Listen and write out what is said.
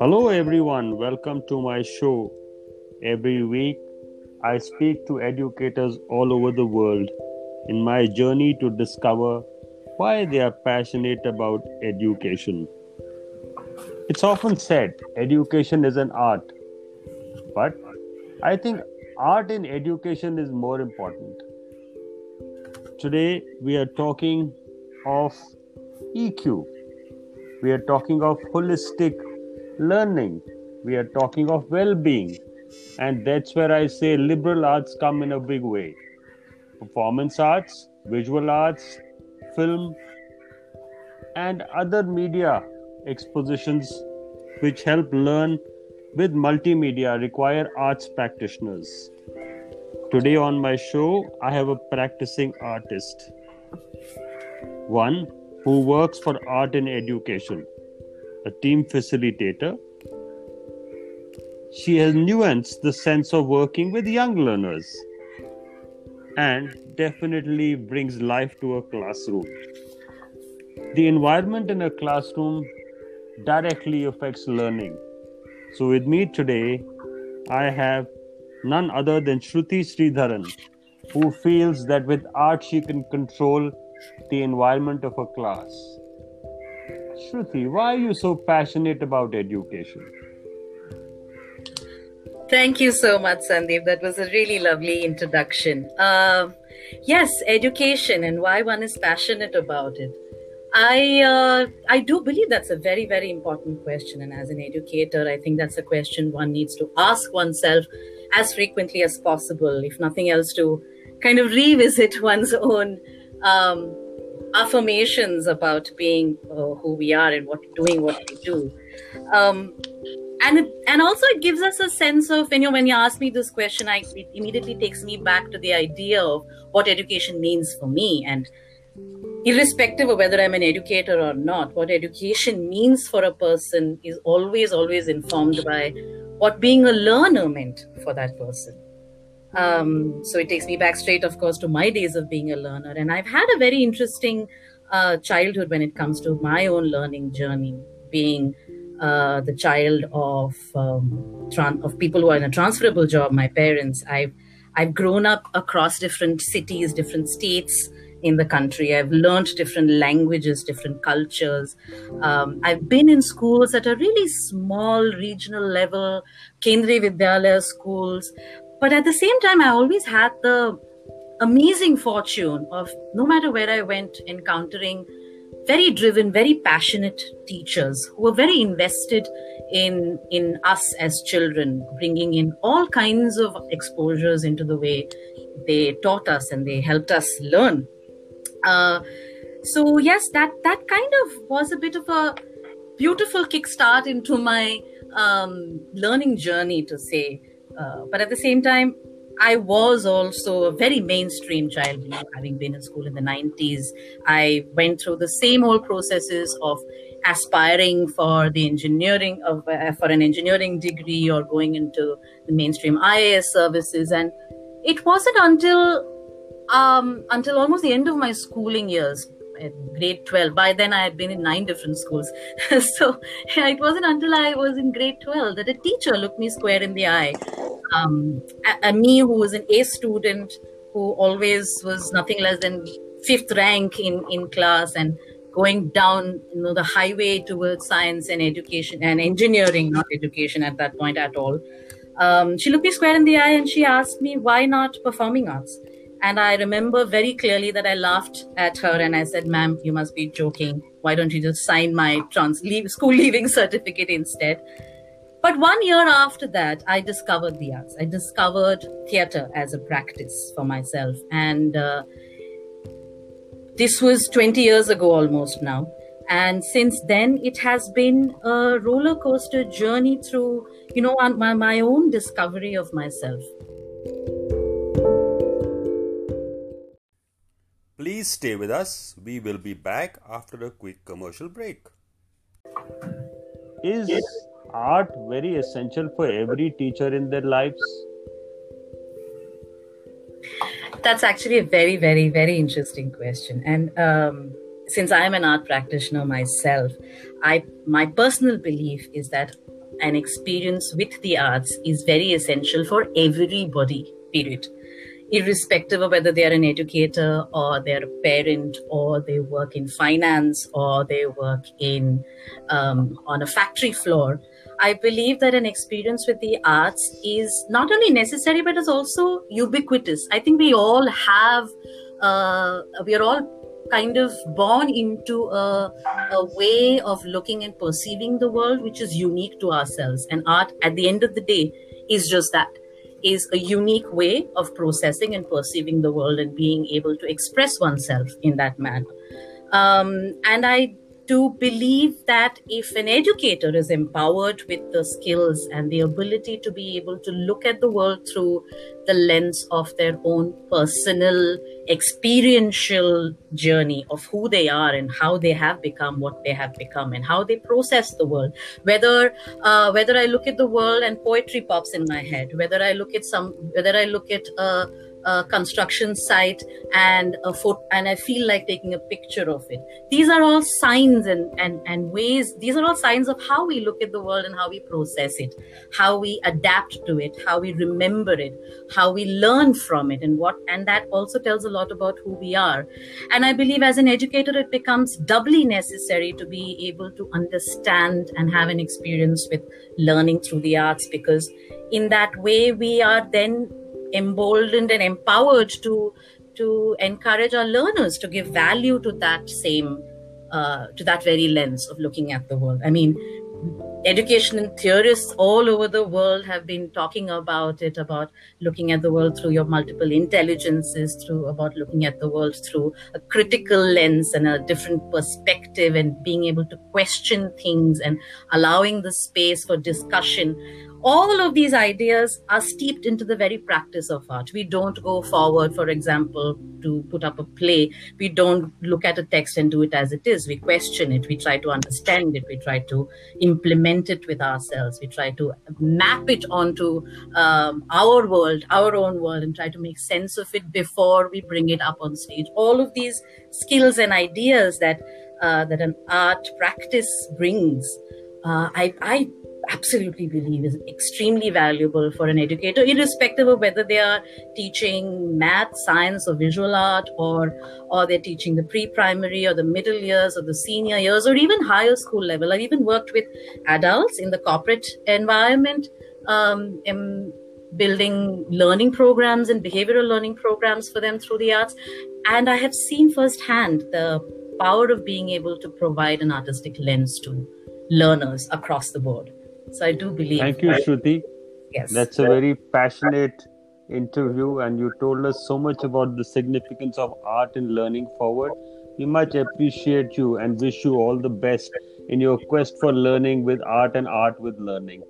Hello, everyone. Welcome to my show. Every week, I speak to educators all over the world in my journey to discover why they are passionate about education. It's often said education is an art, but I think art in education is more important. Today, we are talking of EQ. We are talking of holistic learning. We are talking of well being. And that's where I say liberal arts come in a big way. Performance arts, visual arts, film, and other media expositions which help learn with multimedia require arts practitioners. Today on my show, I have a practicing artist, one who works for art in education, a team facilitator. She has nuanced the sense of working with young learners and definitely brings life to a classroom. The environment in a classroom directly affects learning. So, with me today, I have none other than Shruti Sridharan, who feels that with art she can control the environment of a class. Shruti, why are you so passionate about education? Thank you so much, Sandeep. That was a really lovely introduction. Uh, yes, education and why one is passionate about it. I uh, I do believe that's a very very important question, and as an educator, I think that's a question one needs to ask oneself as frequently as possible, if nothing else, to kind of revisit one's own um, affirmations about being uh, who we are and what doing what we do. Um, and and also it gives us a sense of you know when you ask me this question, I it immediately takes me back to the idea of what education means for me and irrespective of whether I'm an educator or not, what education means for a person is always, always informed by what being a learner meant for that person. Um, so it takes me back straight, of course, to my days of being a learner. And I've had a very interesting uh, childhood when it comes to my own learning journey, being uh, the child of um, tran- of people who are in a transferable job. My parents, I've I've grown up across different cities, different states in the country. I've learned different languages, different cultures. Um, I've been in schools at a really small regional level, Kendriya Vidyalaya schools. But at the same time, I always had the amazing fortune of no matter where I went, encountering very driven, very passionate teachers who were very invested in in us as children, bringing in all kinds of exposures into the way they taught us and they helped us learn uh, so yes, that that kind of was a bit of a beautiful kickstart into my um, learning journey, to say. Uh, but at the same time, I was also a very mainstream child, you know, having been in school in the 90s. I went through the same old processes of aspiring for the engineering of uh, for an engineering degree or going into the mainstream IAS services and it wasn't until um, until almost the end of my schooling years grade 12 by then i had been in nine different schools. So it wasn't until i was in grade 12 that a teacher looked me square in the eye. Um, a, me who was an a student who always was nothing less than fifth rank in, in class and going down you know the highway towards science and education and engineering not education at that point at all. Um, she looked me square in the eye and she asked me why not performing arts and I remember very clearly that I laughed at her and I said, ma'am, you must be joking. Why don't you just sign my trans leave, school leaving certificate instead? But one year after that, I discovered the arts. I discovered theater as a practice for myself. And uh, this was 20 years ago almost now. And since then, it has been a roller coaster journey through, you know, my, my own discovery of myself. Please stay with us. We will be back after a quick commercial break. Is art very essential for every teacher in their lives? That's actually a very, very, very interesting question. And um, since I am an art practitioner myself, I my personal belief is that an experience with the arts is very essential for everybody, period. Irrespective of whether they are an educator or they're a parent or they work in finance or they work in um, on a factory floor, I believe that an experience with the arts is not only necessary but is also ubiquitous. I think we all have, uh, we are all kind of born into a, a way of looking and perceiving the world which is unique to ourselves. And art, at the end of the day, is just that is a unique way of processing and perceiving the world and being able to express oneself in that manner. Um, and I to believe that if an educator is empowered with the skills and the ability to be able to look at the world through the lens of their own personal experiential journey of who they are and how they have become what they have become and how they process the world. Whether uh, whether i look at the world and poetry pops in my head whether i look at some whether i look at uh, a construction site and a foot and i feel like taking a picture of it. These are all signs and, and and ways these are all signs of how we look at the world and how we process it how we adapt to it how we remember it how we learn from it and what and that also tells a lot about who we are. And i believe as an educator it becomes doubly necessary to be able to understand and have an experience with learning through the arts because in that way we are then emboldened and empowered to to encourage our learners to give value to that same uh, to that very lens of looking at the world. I mean education theorists all over the world have been talking about it about looking at the world through your multiple intelligences through about looking at the world through a critical lens and a different perspective and being able to question things and allowing the space for discussion all of these ideas are steeped into the very practice of art. We don't go forward, for example, to put up a play. We don't look at a text and do it as it is. We question it. We try to understand it. We try to implement it with ourselves. We try to map it onto um, our world, our own world, and try to make sense of it before we bring it up on stage. All of these skills and ideas that uh, that an art practice brings. Uh, I, I absolutely believe is extremely valuable for an educator, irrespective of whether they are teaching math, science, or visual art, or or they're teaching the pre-primary or the middle years or the senior years, or even higher school level. I've even worked with adults in the corporate environment. Um, in building learning programs and behavioral learning programs for them through the arts. And I have seen firsthand the power of being able to provide an artistic lens to learners across the board. So I do believe. Thank you, Shruti. Yes. That's a very passionate interview, and you told us so much about the significance of art in learning forward. We much appreciate you and wish you all the best in your quest for learning with art and art with learning.